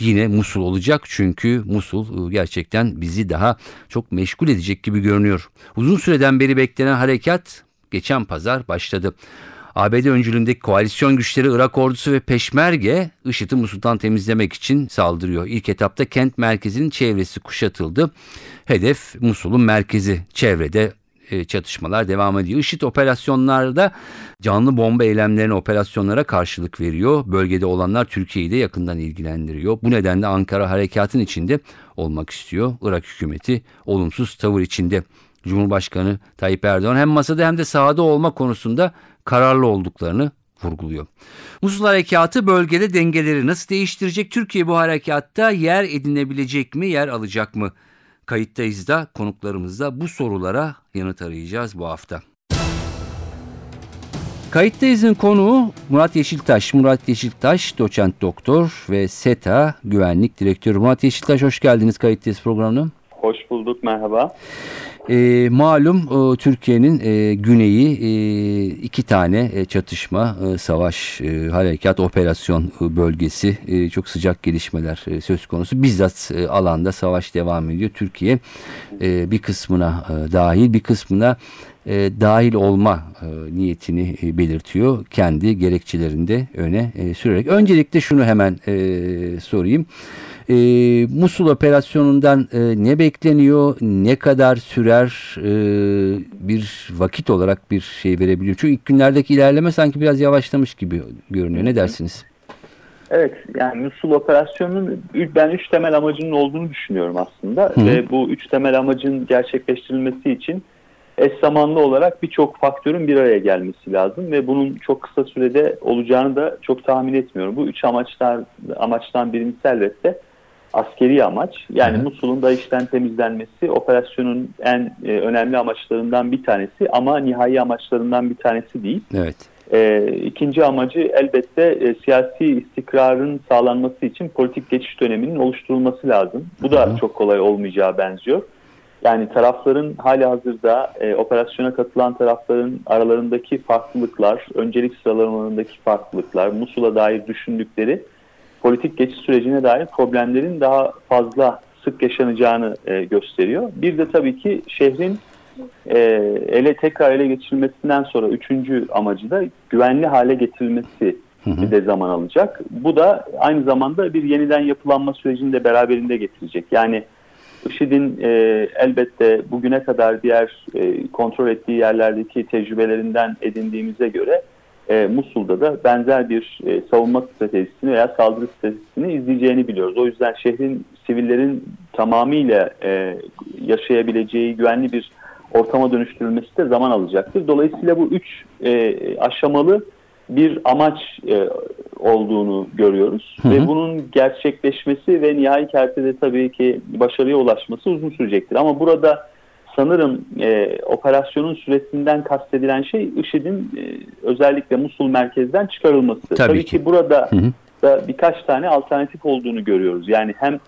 yine Musul olacak çünkü Musul e, gerçekten bizi daha çok meşgul edecek gibi görünüyor. Uzun süreden beri beklenen harekat geçen pazar başladı. ABD öncülüğündeki koalisyon güçleri Irak ordusu ve Peşmerge IŞİD'i Musul'dan temizlemek için saldırıyor. İlk etapta kent merkezinin çevresi kuşatıldı. Hedef Musul'un merkezi. Çevrede e, çatışmalar devam ediyor. IŞİD operasyonlarda canlı bomba eylemlerine operasyonlara karşılık veriyor. Bölgede olanlar Türkiye'yi de yakından ilgilendiriyor. Bu nedenle Ankara harekatın içinde olmak istiyor. Irak hükümeti olumsuz tavır içinde. Cumhurbaşkanı Tayyip Erdoğan hem masada hem de sahada olma konusunda kararlı olduklarını vurguluyor. Musul Harekatı bölgede dengeleri nasıl değiştirecek? Türkiye bu harekatta yer edinebilecek mi, yer alacak mı? Kayıttayız da konuklarımızla bu sorulara yanıt arayacağız bu hafta. Kayıttayız'ın konuğu Murat Yeşiltaş. Murat Yeşiltaş doçent doktor ve SETA güvenlik direktörü. Murat Yeşiltaş hoş geldiniz Kayıttayız programına. Hoş bulduk merhaba. E, malum e, Türkiye'nin e, güneyi e, iki tane e, çatışma, e, savaş, e, harekat, operasyon e, bölgesi e, çok sıcak gelişmeler e, söz konusu. Bizzat e, alanda savaş devam ediyor. Türkiye e, bir kısmına e, dahil bir kısmına e, dahil olma e, niyetini e, belirtiyor. Kendi gerekçelerinde öne e, sürerek. Öncelikle şunu hemen e, sorayım. Musul operasyonundan e, ne bekleniyor, ne kadar sürer e, bir vakit olarak bir şey verebiliyor? Çünkü ilk günlerdeki ilerleme sanki biraz yavaşlamış gibi görünüyor. Ne dersiniz? Evet yani Musul operasyonunun ben üç temel amacının olduğunu düşünüyorum aslında. Hı. Ve bu üç temel amacın gerçekleştirilmesi için eş zamanlı olarak birçok faktörün bir araya gelmesi lazım ve bunun çok kısa sürede olacağını da çok tahmin etmiyorum. Bu üç amaçlar amaçtan birincisi elbette askeri amaç. Yani Hı. Musul'un da işten temizlenmesi operasyonun en e, önemli amaçlarından bir tanesi ama nihai amaçlarından bir tanesi değil. Evet. E, ikinci amacı elbette e, siyasi istikrarın sağlanması için politik geçiş döneminin oluşturulması lazım. Bu da Hı hı. çok kolay olmayacağı benziyor. Yani tarafların hali hazırda e, operasyona katılan tarafların aralarındaki farklılıklar, öncelik sıralamalarındaki farklılıklar, Musul'a dair düşündükleri politik geçiş sürecine dair problemlerin daha fazla sık yaşanacağını e, gösteriyor. Bir de tabii ki şehrin e, ele tekrar ele geçirilmesinden sonra üçüncü amacı da güvenli hale getirilmesi Hı hı. de zaman alacak. Bu da aynı zamanda bir yeniden yapılanma sürecini de beraberinde getirecek. Yani IŞİD'in e, elbette bugüne kadar diğer e, kontrol ettiği yerlerdeki tecrübelerinden edindiğimize göre e, Musul'da da benzer bir e, savunma stratejisini veya saldırı stratejisini izleyeceğini biliyoruz. O yüzden şehrin sivillerin tamamıyla e, yaşayabileceği güvenli bir ortama dönüştürülmesi de zaman alacaktır. Dolayısıyla bu üç e, aşamalı bir amaç e, olduğunu görüyoruz. Hı hı. Ve bunun gerçekleşmesi ve nihai kertede tabii ki başarıya ulaşması uzun sürecektir. Ama burada sanırım e, operasyonun süresinden kastedilen şey IŞİD'in e, özellikle Musul merkezden çıkarılması. Tabii ki. ki burada Hı hı. da birkaç tane alternatif olduğunu görüyoruz. Yani hem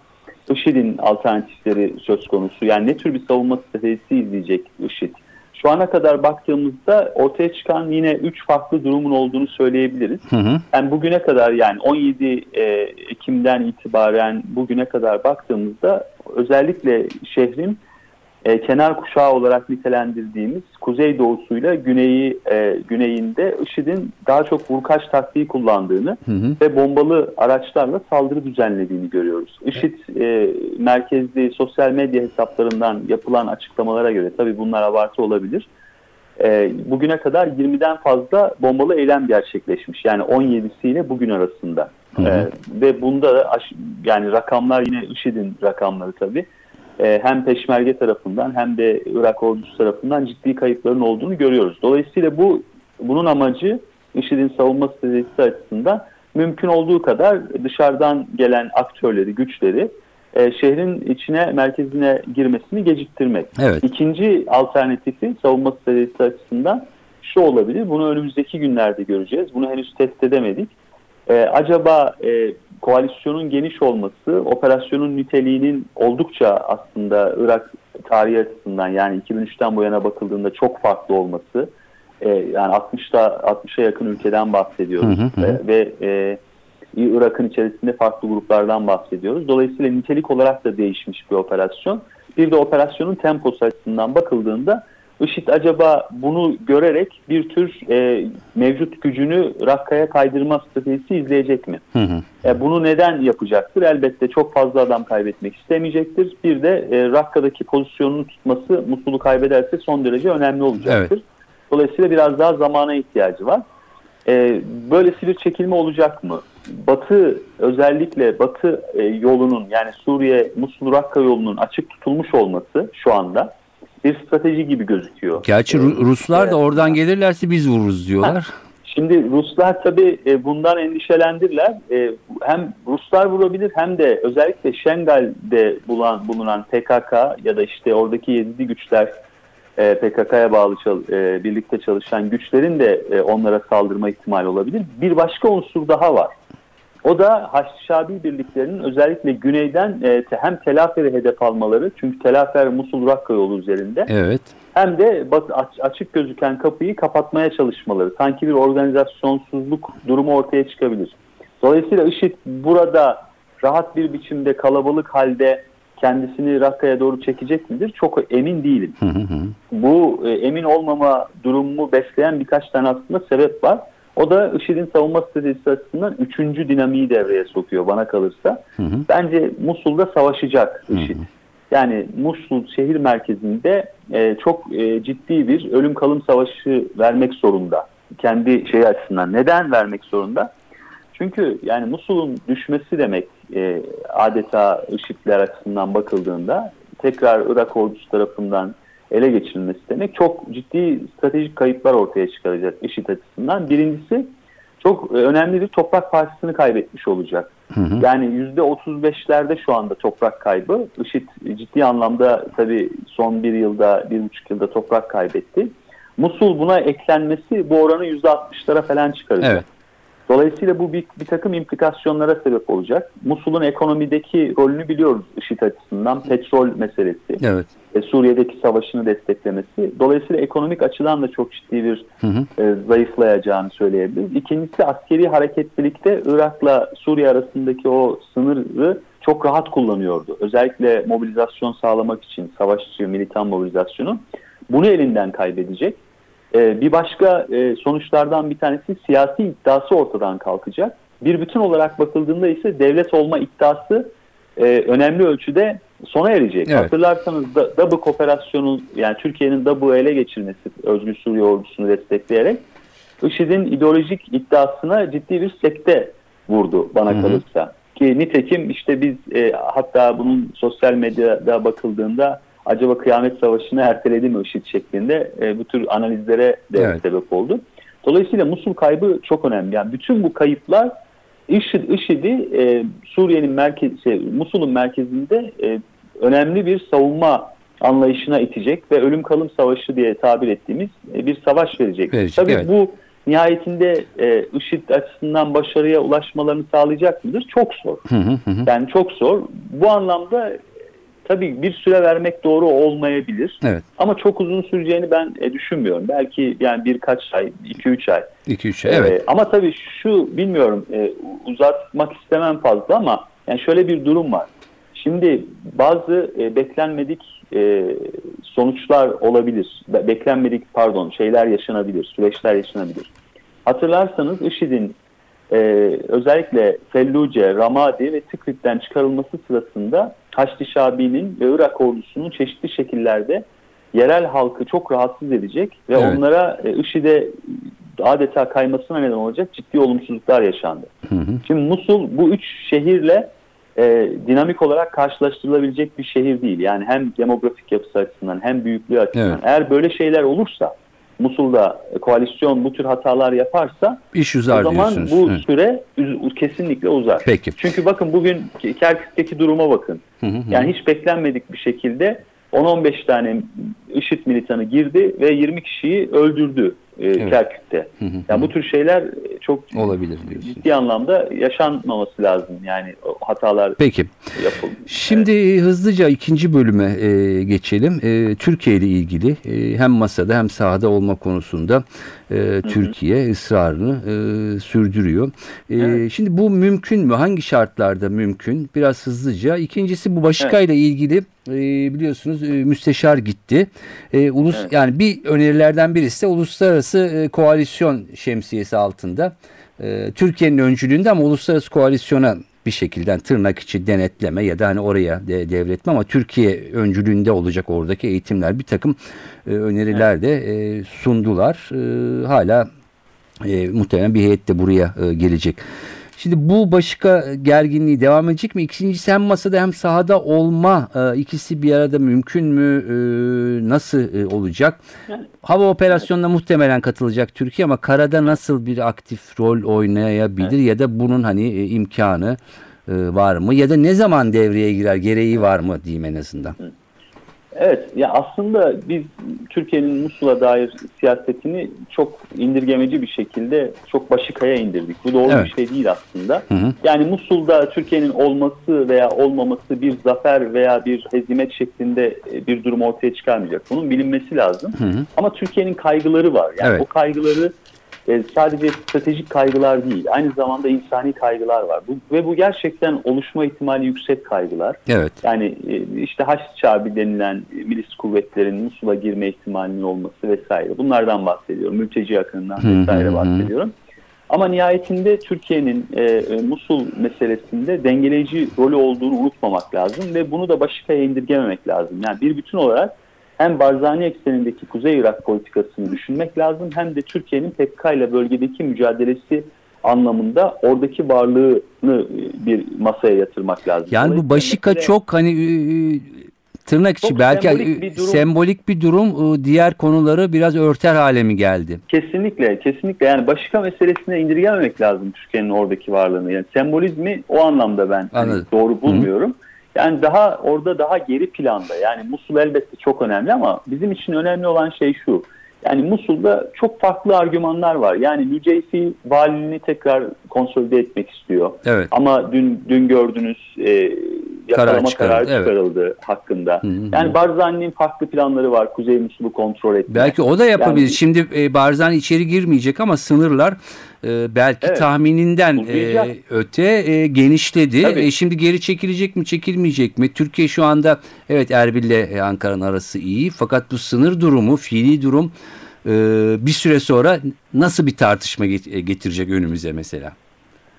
IŞİD'in alternatifleri söz konusu. Yani ne tür bir savunma stratejisi izleyecek IŞİD? Şu ana kadar baktığımızda ortaya çıkan yine üç farklı durumun olduğunu söyleyebiliriz. Hı hı. Yani bugüne kadar yani 17 e, Ekim'den itibaren bugüne kadar baktığımızda özellikle şehrin e, kenar kuşağı olarak nitelendirdiğimiz kuzey doğusuyla güneyi e, güneyinde IŞİD'in daha çok vurkaç taktiği kullandığını Hı hı. ve bombalı araçlarla saldırı düzenlediğini görüyoruz. IŞİD e, merkezli sosyal medya hesaplarından yapılan açıklamalara göre tabii bunlar abartı olabilir. E, bugüne kadar 20'den fazla bombalı eylem gerçekleşmiş. Yani 17'siyle bugün arasında. Hı hı. E, ve bunda yani rakamlar yine IŞİD'in rakamları tabii. E, hem peşmerge tarafından hem de Irak ordusu tarafından ciddi kayıpların olduğunu görüyoruz. Dolayısıyla bu bunun amacı IŞİD'in savunma stratejisi açısından mümkün olduğu kadar dışarıdan gelen aktörleri, güçleri e, şehrin içine merkezine girmesini geciktirmek. Evet. İkinci alternatifi savunma stratejisi açısından şu olabilir. Bunu önümüzdeki günlerde göreceğiz. Bunu henüz test edemedik. Ee, acaba e, koalisyonun geniş olması, operasyonun niteliğinin oldukça aslında Irak tarihi açısından yani 2003'ten bu yana bakıldığında çok farklı olması, e, yani 60'ta 60'a yakın ülkeden bahsediyoruz Hı hı hı. ve, ve e, Irak'ın içerisinde farklı gruplardan bahsediyoruz. Dolayısıyla nitelik olarak da değişmiş bir operasyon. Bir de operasyonun temposu açısından bakıldığında IŞİD acaba bunu görerek bir tür e, mevcut gücünü Rakka'ya kaydırma stratejisi izleyecek mi? Hı hı. E, bunu neden yapacaktır? Elbette çok fazla adam kaybetmek istemeyecektir. Bir de e, Rakka'daki pozisyonunu tutması Musul'u kaybederse son derece önemli olacaktır. Dolayısıyla biraz daha zamana ihtiyacı var. E, böylesi bir çekilme olacak mı? Batı özellikle Batı e, yolunun yani Suriye Musul Rakka yolunun açık tutulmuş olması şu anda bir strateji gibi gözüküyor. Gerçi Ru- Ruslar da oradan gelirlerse biz vururuz diyorlar. Şimdi Ruslar tabii e, bundan endişelendirler. E, hem Ruslar vurabilir hem de özellikle Şengal'de bulunan PKK ya da işte oradaki Yezidi güçler e, PKK'ya bağlı birlikte çalışan güçlerin de onlara saldırma ihtimali olabilir. Bir başka unsur daha var. O da Haçlı Şabi birliklerinin özellikle güneyden e, hem Telafer'i hedef almaları çünkü Telafer Musul Rakka yolu üzerinde Evet. hem de bat- aç- açık gözüken kapıyı kapatmaya çalışmaları. Sanki bir organizasyonsuzluk durumu ortaya çıkabilir. Dolayısıyla IŞİD burada rahat bir biçimde kalabalık halde kendisini Rakka'ya doğru çekecek midir? Çok emin değilim. Hı hı hı. Bu e, emin olmama durumumu besleyen birkaç tane aslında sebep var. O da IŞİD'in savunma stratejisi açısından üçüncü dinamiği devreye sokuyor bana kalırsa. Hı hı. Bence Musul'da savaşacak IŞİD. Yani Musul şehir merkezinde e, çok e, ciddi bir ölüm kalım savaşı vermek zorunda. Kendi şey açısından. Neden vermek zorunda? Çünkü yani Musul'un düşmesi demek e, adeta IŞİD'ler açısından bakıldığında tekrar Irak ordusu tarafından ele geçirilmesi demek çok ciddi stratejik kayıplar ortaya çıkaracak IŞİD açısından. Birincisi çok e, önemli bir toprak parçasını kaybetmiş olacak. Hı hı. Yani %35'lerde şu anda toprak kaybı. IŞİD ciddi anlamda tabii son bir yılda, bir buçuk yılda toprak kaybetti. Musul buna eklenmesi bu oranı %60'lara falan çıkaracak. Evet. Dolayısıyla bu bir, bir takım implikasyonlara sebep olacak. Musul'un ekonomideki rolünü biliyoruz IŞİD açısından. Petrol meselesi, Evet. e, Suriye'deki savaşını desteklemesi. Dolayısıyla ekonomik açıdan da çok ciddi bir Hı hı. e, zayıflayacağını söyleyebiliriz. İkincisi askeri hareketlilikte Irak'la Suriye arasındaki o sınırı çok rahat kullanıyordu. Özellikle mobilizasyon sağlamak için savaşçı, militan mobilizasyonu. Bunu elinden kaybedecek. E, bir başka e, sonuçlardan bir tanesi siyasi iddiası ortadan kalkacak. Bir bütün olarak bakıldığında ise devlet olma iddiası e, önemli ölçüde sona erecek. Evet. Hatırlarsanız da, Dabık operasyonu yani Türkiye'nin Dabık'ı ele geçirmesi Özgür Suriye ordusunu destekleyerek IŞİD'in ideolojik iddiasına ciddi bir sekte vurdu bana Hı hı. kalırsa. Ki nitekim işte biz e, hatta bunun sosyal medyada bakıldığında acaba kıyamet savaşını erteledi mi IŞİD şeklinde e, bu tür analizlere de Evet. sebep oldu. Dolayısıyla Musul kaybı çok önemli. Yani bütün bu kayıplar IŞİD, IŞİD'i e, Suriye'nin merkez, şey, Musul'un merkezinde e, önemli bir savunma anlayışına itecek ve ölüm kalım savaşı diye tabir ettiğimiz e, bir savaş verecek. Verecek, Tabii evet. bu nihayetinde e, IŞİD açısından başarıya ulaşmalarını sağlayacak mıdır? Çok zor. Hı hı hı. Yani çok zor. Bu anlamda tabii bir süre vermek doğru olmayabilir. Evet. Ama çok uzun süreceğini ben e, düşünmüyorum. Belki yani birkaç ay, 2-3 ay. 2-3 evet. Ee, ama tabii şu bilmiyorum e, uzatmak istemem fazla ama yani şöyle bir durum var. Şimdi bazı e, beklenmedik e, sonuçlar olabilir. Be- beklenmedik pardon şeyler yaşanabilir, süreçler yaşanabilir. Hatırlarsanız IŞİD'in e, özellikle Felluce, Ramadi ve Tikrit'ten çıkarılması sırasında Haçlı Şabi'nin ve Irak ordusunun çeşitli şekillerde yerel halkı çok rahatsız edecek ve Evet. onlara e, IŞİD'e adeta kaymasına neden olacak ciddi olumsuzluklar yaşandı. Hı hı. Şimdi Musul bu üç şehirle e, dinamik olarak karşılaştırılabilecek bir şehir değil. Yani hem demografik yapısı açısından hem büyüklüğü açısından. Evet. Eğer böyle şeyler olursa Musul'da koalisyon bu tür hatalar yaparsa İş uzar o zaman diyorsunuz. bu Evet. süre kesinlikle uzar. Peki. Çünkü bakın bugün Kerkük'teki duruma bakın. Hı hı hı. Yani hiç beklenmedik bir şekilde 10-15 tane IŞİD militanı girdi ve 20 kişiyi öldürdü e, Evet. Kerkük'te. Hı hı Yani bu tür şeyler e, çok Olabilir diyorsun. ciddi anlamda yaşanmaması lazım. Yani hatalar Peki. yapıldı. Şimdi hızlıca ikinci bölüme e, geçelim. E, Türkiye ile ilgili e, hem masada hem sahada olma konusunda e, Türkiye ısrarını e, sürdürüyor. E, Evet. Şimdi bu mümkün mü? Hangi şartlarda mümkün? Biraz hızlıca. İkincisi bu başka ile ilgili e, biliyorsunuz e, müsteşar gitti. E, ulus Evet. yani bir önerilerden birisi de uluslararası e, koalisyon şemsiyesi altında. E, Türkiye'nin öncülüğünde ama uluslararası koalisyona bir şekilde tırnak içi denetleme ya da hani oraya de, devretme ama Türkiye öncülüğünde olacak oradaki eğitimler bir takım e, öneriler de e, sundular. E, hala e, muhtemelen bir heyet de buraya e, gelecek. Şimdi bu başka gerginliği devam edecek mi? İkincisi hem masada hem sahada olma e, ikisi bir arada mümkün mü? E, nasıl e, olacak? Hava operasyonuna muhtemelen katılacak Türkiye ama karada nasıl bir aktif rol oynayabilir ya da bunun hani e, imkanı e, var mı? Ya da ne zaman devreye girer? Gereği var mı diyeyim en azından. Evet, ya aslında biz Türkiye'nin Musul'a dair siyasetini çok indirgemeci bir şekilde çok başıkaya indirdik. Bu doğru Evet. bir şey değil aslında. Hı hı. Yani Musul'da Türkiye'nin olması veya olmaması bir zafer veya bir hezimet şeklinde e, bir durum ortaya çıkarmayacak. Bunun bilinmesi lazım. Hı hı. Ama Türkiye'nin kaygıları var. Yani Evet. o kaygıları e, sadece stratejik kaygılar değil, aynı zamanda insani kaygılar var. Bu, ve bu gerçekten oluşma ihtimali yüksek kaygılar. Evet. Yani e, işte Haçlı Şabi denilen milis kuvvetlerinin Musul'a girme ihtimalinin olması vesaire. Bunlardan bahsediyorum. Mülteci akınından vesaire bahsediyorum. Ama nihayetinde Türkiye'nin e, e, Musul meselesinde dengeleyici rolü olduğunu unutmamak lazım ve bunu da başıkaya indirgememek lazım. Yani bir bütün olarak hem Barzani eksenindeki Kuzey Irak politikasını düşünmek lazım hem de Türkiye'nin PKK ile bölgedeki mücadelesi anlamında oradaki varlığını e, bir masaya yatırmak lazım. Yani bu başika çok hani tırnak içi belki sembolik bir durum. sembolik bir durum diğer konuları biraz örter hale mi geldi? Kesinlikle, kesinlikle. Yani başka meselesine indirgememek lazım Türkiye'nin oradaki varlığını. Yani sembolizmi o anlamda ben hani doğru bulmuyorum. Yani daha orada daha geri planda. Yani Musul elbette çok önemli ama bizim için önemli olan şey şu. Yani Musul'da çok farklı argümanlar var. Yani Nüceysi valiliğini tekrar konsolide etmek istiyor. Evet. Ama dün dün gördünüz e, yakalama çıkarıldı, kararı evet. çıkarıldı hakkında. Hı hı. Yani Barzani'nin farklı planları var. Kuzey Musul'u kontrol etmek. Belki o da yapabilir. Yani- Şimdi e, Barzani içeri girmeyecek ama sınırlar e, belki Evet. tahmininden e, öte e, genişledi. Tabii. E, şimdi geri çekilecek mi çekilmeyecek mi? Türkiye şu anda evet Erbil'le e, Ankara'nın arası iyi fakat bu sınır durumu, fiili durum e, bir süre sonra nasıl bir tartışma e, getirecek önümüze mesela?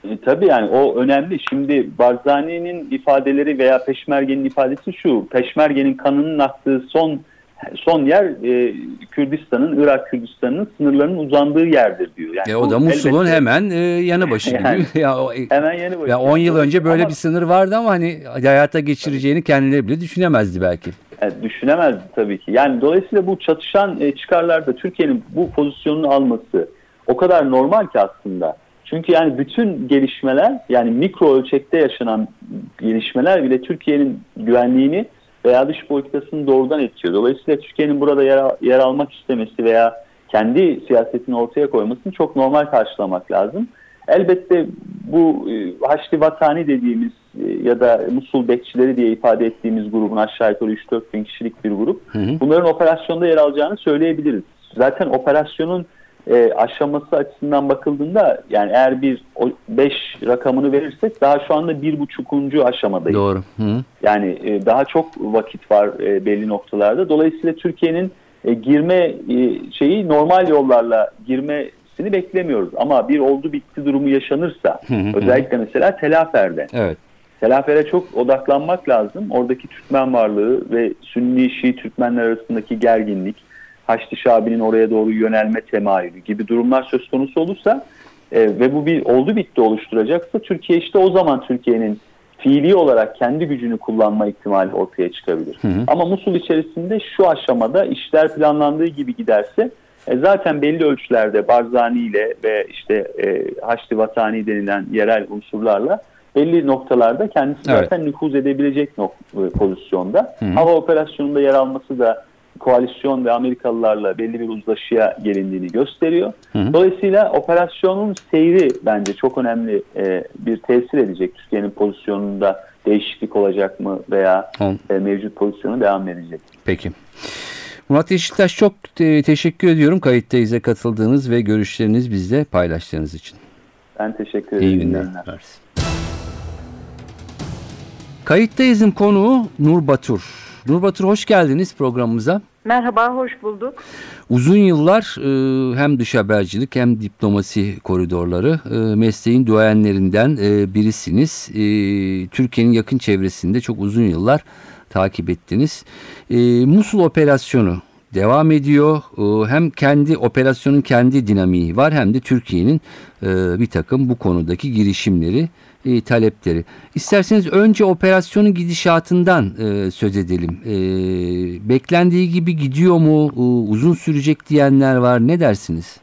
E, tabii yani o önemli. Şimdi Barzani'nin ifadeleri veya Peşmerge'nin ifadesi şu. Peşmerge'nin kanının aktığı son son yer e, Kürdistan'ın, Irak Kürdistan'ın sınırlarının uzandığı yerdir diyor. Yani E, o da Musul'un elbette hemen e, yanı başı. Yani, ya, o, e, hemen yanı başı. ya 10 yıl önce böyle Ama- bir sınır vardı ama hani hayata geçireceğini kendileri bile düşünemezdi belki. Evet, düşünemezdi tabii ki. Yani dolayısıyla bu çatışan e, çıkarlarda Türkiye'nin bu pozisyonunu alması o kadar normal ki aslında. Çünkü yani bütün gelişmeler yani mikro ölçekte yaşanan gelişmeler bile Türkiye'nin güvenliğini veya dış politikasını doğrudan etkiliyor. Dolayısıyla Türkiye'nin burada yer, yer almak istemesi veya kendi siyasetini ortaya koymasını çok normal karşılamak lazım. Elbette bu e, Haçlı Vatani dediğimiz e, ya da Musul bekçileri diye ifade ettiğimiz grubun aşağı yukarı 3-4 bin kişilik bir grup. Hı hı. Bunların operasyonda yer alacağını söyleyebiliriz. Zaten operasyonun e, aşaması açısından bakıldığında yani eğer bir 5 rakamını verirsek daha şu anda bir buçukuncu aşamadayız. Doğru. Hı. Yani e, daha çok vakit var e, belli noktalarda. Dolayısıyla Türkiye'nin e, girme e, şeyi normal yollarla girmesini beklemiyoruz. Ama bir oldu bitti durumu yaşanırsa Hı hı. özellikle mesela Telafer'de. Evet. Telafer'e çok odaklanmak lazım. Oradaki Türkmen varlığı ve Sünni Şii Türkmenler arasındaki gerginlik, Haçlı Şabi'nin oraya doğru yönelme temayülü gibi durumlar söz konusu olursa e, ve bu bir oldu bitti oluşturacaksa Türkiye işte o zaman Türkiye'nin fiili olarak kendi gücünü kullanma ihtimali ortaya çıkabilir. Hı hı. Ama Musul içerisinde şu aşamada işler planlandığı gibi giderse E, zaten belli ölçülerde Barzani ile ve işte e, Haçlı Vatani denilen yerel unsurlarla belli noktalarda kendisi Evet. zaten nüfuz edebilecek nok- e, pozisyonda. Hı hı. Hava operasyonunda yer alması da koalisyon ve Amerikalılarla belli bir uzlaşıya gelindiğini gösteriyor. Hı hı. Dolayısıyla operasyonun seyri bence çok önemli e, bir tesir edecek. Türkiye'nin pozisyonunda değişiklik olacak mı veya e, mevcut pozisyonu devam edecek. Peki. Murat Yeşiltaş çok e, teşekkür ediyorum kayıttayız'a katıldığınız ve görüşleriniz bizle paylaştığınız için. Ben teşekkür ederim. İyi İyi günler. Kayıttayız'ın konuğu Nur Batur. Nur Batur hoş geldiniz programımıza. Merhaba, hoş bulduk. Uzun yıllar e, hem dış habercilik hem diplomasi koridorları e, mesleğin duayenlerinden e, birisiniz. E, Türkiye'nin yakın çevresinde çok uzun yıllar takip ettiniz. E, Musul operasyonu devam ediyor. E, hem kendi operasyonun kendi dinamiği var hem de Türkiye'nin e, bir takım bu konudaki girişimleri, e, talepleri. İsterseniz önce operasyonun gidişatından e, söz edelim. E, beklendiği gibi gidiyor mu? E, uzun sürecek diyenler var. Ne dersiniz?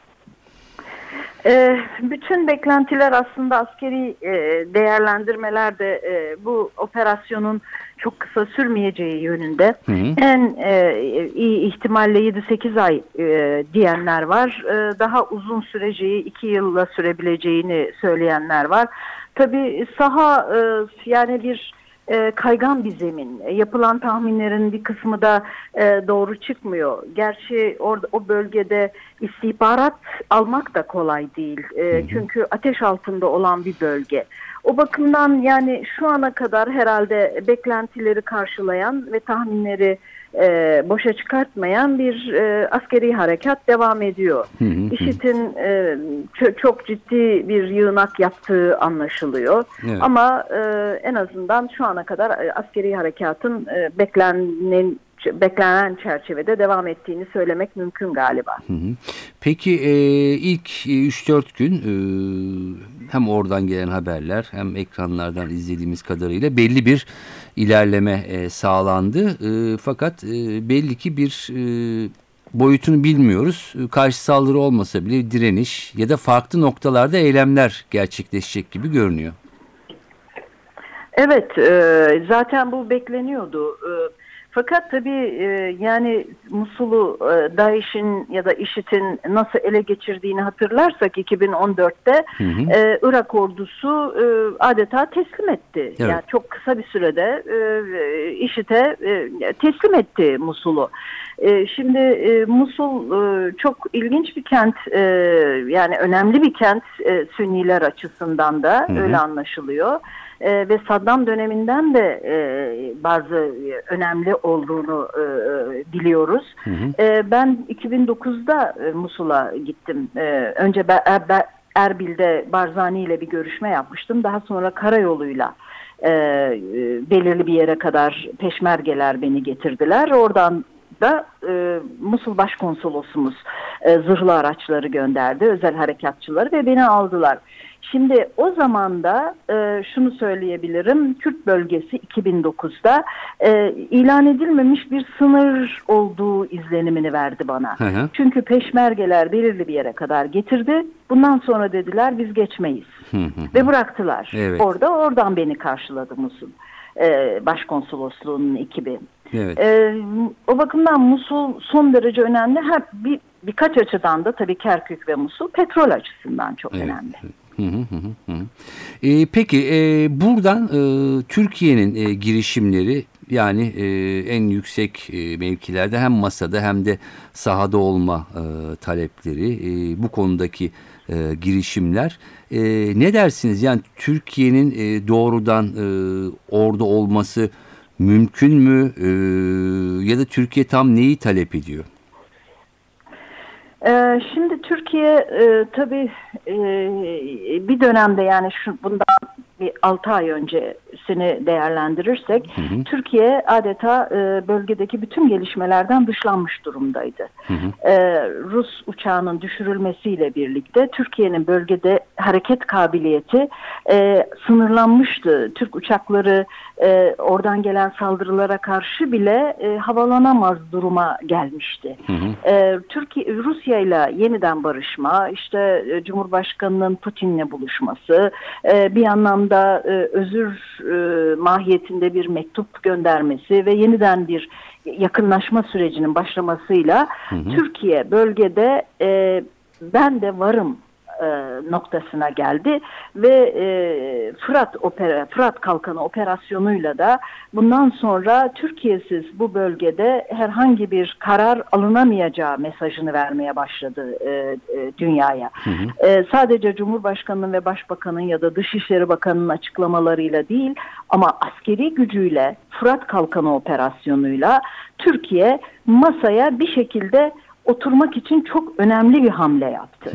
Ee, bütün beklentiler aslında askeri e, değerlendirmelerde e, bu operasyonun çok kısa sürmeyeceği yönünde. Hı hı. En e, iyi ihtimalle 7-8 ay e, diyenler var. E, daha uzun süreceği, 2 yılla sürebileceğini söyleyenler var. Tabii saha e, yani bir e, kaygan bir zemin. Yapılan tahminlerin bir kısmı da e, doğru çıkmıyor. Gerçi orada o bölgede istihbarat almak da kolay değil. E, çünkü ateş altında olan bir bölge. O bakımdan yani şu ana kadar herhalde beklentileri karşılayan ve tahminleri e, boşa çıkartmayan bir e, askeri harekat devam ediyor. Hı. IŞİD'in e, ço- çok ciddi bir yığınak yaptığı anlaşılıyor. Evet. Ama e, en azından şu ana kadar e, askeri harekatın e, beklenen beklenen çerçevede devam ettiğini söylemek mümkün galiba. Hı hı. Peki e, ilk e, 3-4 gün e, hem oradan gelen haberler hem ekranlardan izlediğimiz kadarıyla belli bir ilerleme e, sağlandı. E, fakat e, belli ki bir e, boyutunu bilmiyoruz. E, Karşı saldırı olmasa bile direniş ya da farklı noktalarda eylemler gerçekleşecek gibi görünüyor. Evet, e, zaten bu bekleniyordu. E, fakat tabii e, yani Musul'u e, DAEŞ'in ya da IŞİD'in nasıl ele geçirdiğini hatırlarsak 2014'te Hı hı. e, Irak ordusu e, adeta teslim etti. Evet. Yani çok kısa bir sürede e, IŞİD'e e, teslim etti Musul'u. E, şimdi e, Musul e, çok ilginç bir kent, e, yani önemli bir kent e, Sünniler açısından da Hı hı. öyle anlaşılıyor. E, ve Saddam döneminden de e, bazı önemli olduğunu e, biliyoruz. Hı hı. E, ben 2009'da e, Musul'a gittim. E, önce Be- Er- Be- Erbil'de Barzani ile bir görüşme yapmıştım. Daha sonra karayoluyla e, e, belirli bir yere kadar peşmergeler beni getirdiler. Oradan da e, Musul Başkonsolosumuz e, zırhlı araçları gönderdi, özel harekatçıları ve beni aldılar. Şimdi o zaman da e, şunu söyleyebilirim, Kürt bölgesi 2009'da e, ilan edilmemiş bir sınır olduğu izlenimini verdi bana. Hı hı. Çünkü peşmergeler belirli bir yere kadar getirdi. Bundan sonra dediler biz geçmeyiz. Hı hı. Ve bıraktılar. Evet. Orada oradan beni karşıladı Musul. E, başkonsolosluğunun ekibi. Evet. E, o bakımdan Musul son derece önemli. Her bir birkaç açıdan da tabii Kerkük ve Musul petrol açısından çok Evet. önemli. Hı hı hı. Ee, peki e, buradan e, Türkiye'nin e, girişimleri yani e, en yüksek e, mevkilerde hem masada hem de sahada olma e, talepleri e, bu konudaki e, girişimler E, ne dersiniz yani Türkiye'nin e, doğrudan e, orada olması mümkün mü E, ya da Türkiye tam neyi talep ediyor? Ee, şimdi Türkiye e, tabii e, bir dönemde yani şu bundan bir 6 ay önce bölgesini değerlendirirsek Türkiye adeta e, bölgedeki bütün gelişmelerden dışlanmış durumdaydı. E, Rus uçağının düşürülmesiyle birlikte Türkiye'nin bölgede hareket kabiliyeti e, sınırlanmıştı. Türk uçakları e, oradan gelen saldırılara karşı bile e, havalanamaz duruma gelmişti. E, Türkiye Rusya ile yeniden barışma, işte e, Cumhurbaşkanının Putin'le buluşması, e, bir anlamda e, özür e, mahiyetinde bir mektup göndermesi ve yeniden bir yakınlaşma sürecinin başlamasıyla Türkiye bölgede e, ben de varım e, noktasına geldi ve e, Fırat opera Fırat Kalkanı operasyonuyla da bundan sonra Türkiye'siz bu bölgede herhangi bir karar alınamayacağı mesajını vermeye başladı e, e, dünyaya. E, sadece Cumhurbaşkanının ve Başbakanın ya da Dışişleri Bakanı'nın açıklamalarıyla değil ama askeri gücüyle Fırat Kalkanı operasyonuyla Türkiye masaya bir şekilde oturmak için çok önemli bir hamle yaptı.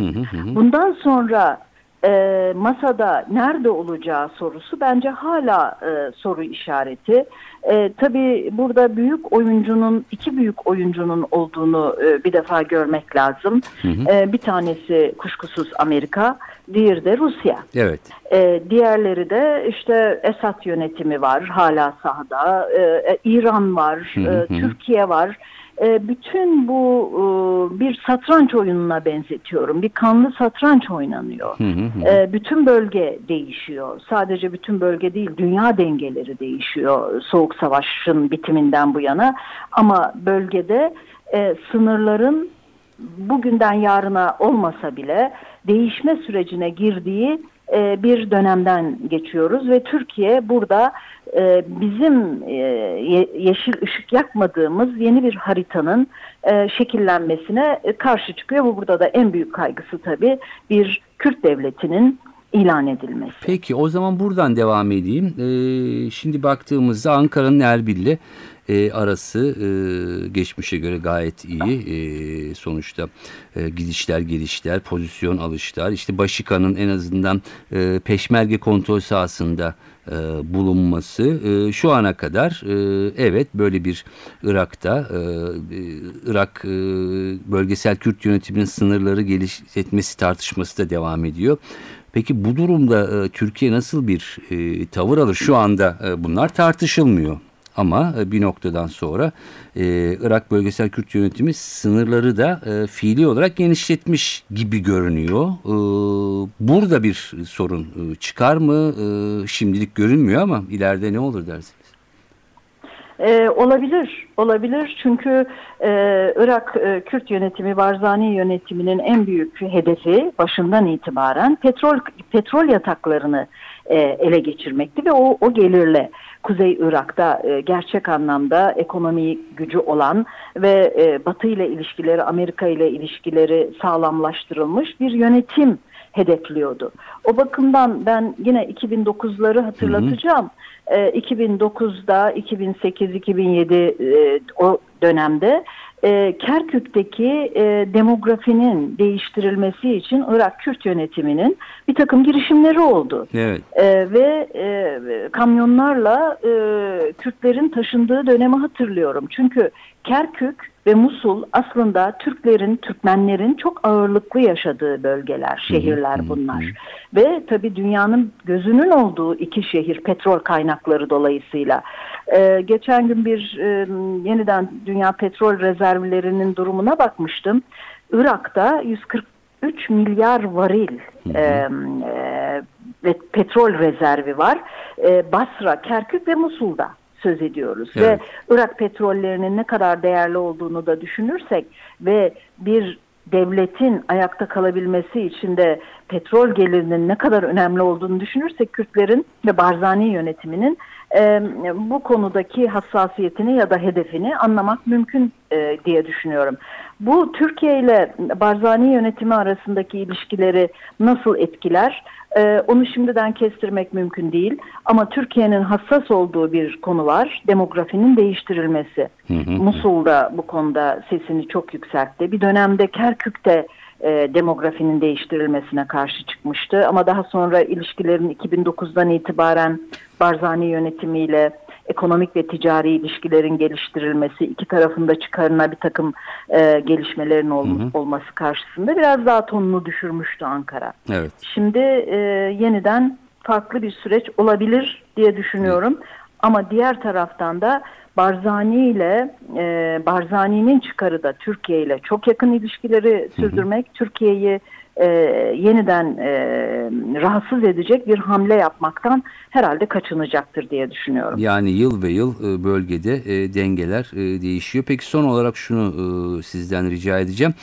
Bundan sonra e, masada nerede olacağı sorusu bence hala e, soru işareti. E, tabii burada büyük oyuncunun, iki büyük oyuncunun olduğunu e, bir defa görmek lazım. E, bir tanesi kuşkusuz Amerika, diğeri de Rusya. Evet. E, diğerleri de işte Esad yönetimi var hala sahada, e, e, İran var, Hı hı e, hı. Türkiye var. E, bütün bu e, bir satranç oyununa benzetiyorum. Bir kanlı satranç oynanıyor. Hı hı hı. E, bütün bölge değişiyor. Sadece bütün bölge değil, dünya dengeleri değişiyor. Soğuk Savaş'ın bitiminden bu yana. Ama bölgede e, sınırların bugünden yarına olmasa bile değişme sürecine girdiği e, bir dönemden geçiyoruz ve Türkiye burada e, bizim e, ye- yeşil ışık yakmadığımız yeni bir haritanın şekillenmesine karşı çıkıyor. Bu burada da en büyük kaygısı tabii bir Kürt devletinin ilan edilmesi. Peki o zaman buradan devam edeyim. Ee, şimdi baktığımızda Ankara'nın Erbil'le e, arası e, geçmişe göre gayet iyi. E, sonuçta e, gidişler gelişler, pozisyon alışlar. İşte Başika'nın en azından e, peşmerge kontrol sahasında e, bulunması e, şu ana kadar e, evet böyle bir Irak'ta e, e, Irak e, bölgesel Kürt yönetiminin sınırları genişletmesi tartışması da devam ediyor. Peki bu durumda e, Türkiye nasıl bir e, tavır alır? Şu anda e, bunlar tartışılmıyor. Ama e, bir noktadan sonra e, Irak Bölgesel Kürt Yönetimi sınırları da e, fiili olarak genişletmiş gibi görünüyor. E, burada bir sorun e, çıkar mı? E, şimdilik görünmüyor ama ileride ne olur dersiniz? Ee, olabilir, olabilir çünkü e, Irak e, Kürt yönetimi, Barzani yönetiminin en büyük hedefi başından itibaren petrol petrol yataklarını e, ele geçirmekti ve o, o gelirle Kuzey Irak'ta e, gerçek anlamda ekonomi gücü olan ve e, Batı ile ilişkileri, Amerika ile ilişkileri sağlamlaştırılmış bir yönetim hedefliyordu. O bakımdan ben yine 2009'ları hatırlatacağım. Ee, 2009'da 2008-2007 e, o dönemde e, Kerkük'teki e, demografinin değiştirilmesi için Irak Kürt yönetiminin bir takım girişimleri oldu. Evet. Ee, ve e, kamyonlarla e, Kürtlerin taşındığı dönemi hatırlıyorum. Çünkü Kerkük ve Musul aslında Türklerin, Türkmenlerin çok ağırlıklı yaşadığı bölgeler, şehirler bunlar. Ve tabii dünyanın gözünün olduğu iki şehir petrol kaynakları dolayısıyla. Ee, geçen gün bir e, yeniden dünya petrol rezervlerinin durumuna bakmıştım. Irak'ta 143 milyar varil e, e, petrol rezervi var. E, Basra, Kerkük ve Musul'da söz ediyoruz. Evet. Ve Irak petrollerinin ne kadar değerli olduğunu da düşünürsek ve bir devletin ayakta kalabilmesi için de petrol gelirinin ne kadar önemli olduğunu düşünürsek Kürtlerin ve Barzani yönetiminin e, bu konudaki hassasiyetini ya da hedefini anlamak mümkün e, diye düşünüyorum. Bu Türkiye ile Barzani yönetimi arasındaki ilişkileri nasıl etkiler? E, onu şimdiden kestirmek mümkün değil. Ama Türkiye'nin hassas olduğu bir konu var. Demografinin değiştirilmesi. Musul'da bu konuda sesini çok yükseltti. Bir dönemde Kerkük'te e, demografinin değiştirilmesine karşı çıkmıştı. Ama daha sonra ilişkilerin 2009'dan itibaren Barzani yönetimiyle ekonomik ve ticari ilişkilerin geliştirilmesi, iki tarafında çıkarına bir takım e, gelişmelerin ol- olması karşısında biraz daha tonunu düşürmüştü Ankara. Evet. Şimdi e, yeniden farklı bir süreç olabilir diye düşünüyorum. Ama diğer taraftan da Barzani ile e, Barzani'nin çıkarı da Türkiye ile çok yakın ilişkileri sürdürmek, Türkiye'yi e, yeniden e, rahatsız edecek bir hamle yapmaktan herhalde kaçınacaktır diye düşünüyorum. Yani yıl ve yıl e, bölgede e, dengeler e, değişiyor. Peki son olarak şunu e, sizden rica edeceğim.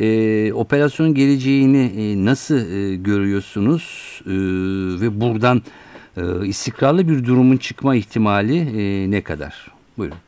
E, Operasyonun geleceğini e, nasıl e, görüyorsunuz E, ve buradan e, istikrarlı bir durumun çıkma ihtimali e, ne kadar? Buyurun.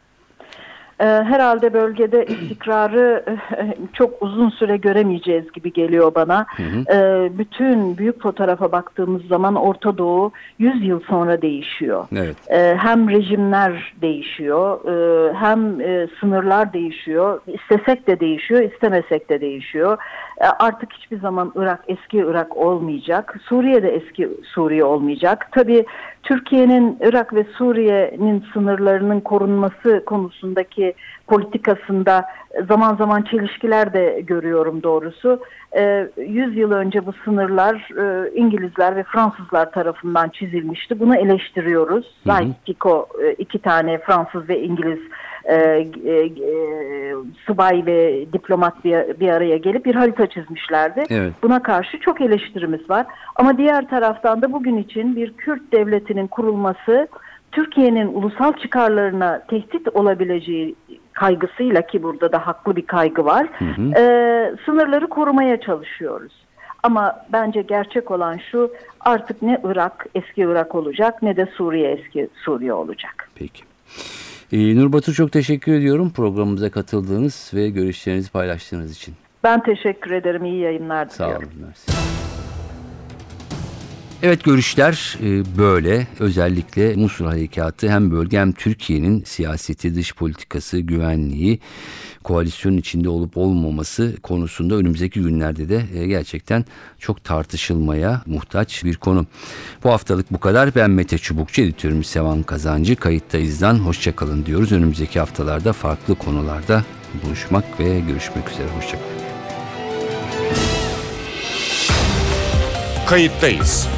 Ee, herhalde bölgede istikrarı eh, çok uzun süre göremeyeceğiz gibi geliyor bana. Ee, bütün büyük fotoğrafa baktığımız zaman Orta Doğu 100 yıl sonra değişiyor. Evet. Ee, hem rejimler değişiyor, e, hem e, sınırlar değişiyor. İstesek de değişiyor, istemesek de değişiyor. E, Artık hiçbir zaman Irak eski Irak olmayacak. Suriye de eski Suriye olmayacak. Tabii Türkiye'nin Irak ve Suriye'nin sınırlarının korunması konusundaki politikasında zaman zaman çelişkiler de görüyorum doğrusu. E, 100 yıl önce bu sınırlar e, İngilizler ve Fransızlar tarafından çizilmişti. Bunu eleştiriyoruz. Zaitiko e, iki tane Fransız ve İngiliz e, e, e, subay ve diplomat bir, bir araya gelip bir harita çizmişlerdi. Evet. Buna karşı çok eleştirimiz var. Ama diğer taraftan da bugün için bir Kürt devletinin kurulması Türkiye'nin ulusal çıkarlarına tehdit olabileceği kaygısıyla ki burada da haklı bir kaygı var. e, sınırları korumaya çalışıyoruz. Ama bence gerçek olan şu artık ne Irak eski Irak olacak ne de Suriye eski Suriye olacak. Peki. E, Nur Batur çok teşekkür ediyorum programımıza katıldığınız ve görüşlerinizi paylaştığınız için. Ben teşekkür ederim. İyi yayınlar Sağ diliyorum. olun. Mersi. Evet görüşler e, böyle. Özellikle Musul Harekatı hem bölge hem Türkiye'nin siyaseti, dış politikası, güvenliği, koalisyonun içinde olup olmaması konusunda önümüzdeki günlerde de e, gerçekten çok tartışılmaya muhtaç bir konu. Bu haftalık bu kadar. Ben Mete Çubukçu, editörümüz Sevan Kazancı. Kayıttayız'dan hoşçakalın diyoruz. Önümüzdeki haftalarda farklı konularda buluşmak ve görüşmek üzere. Hoşçakalın. Kayıttayız.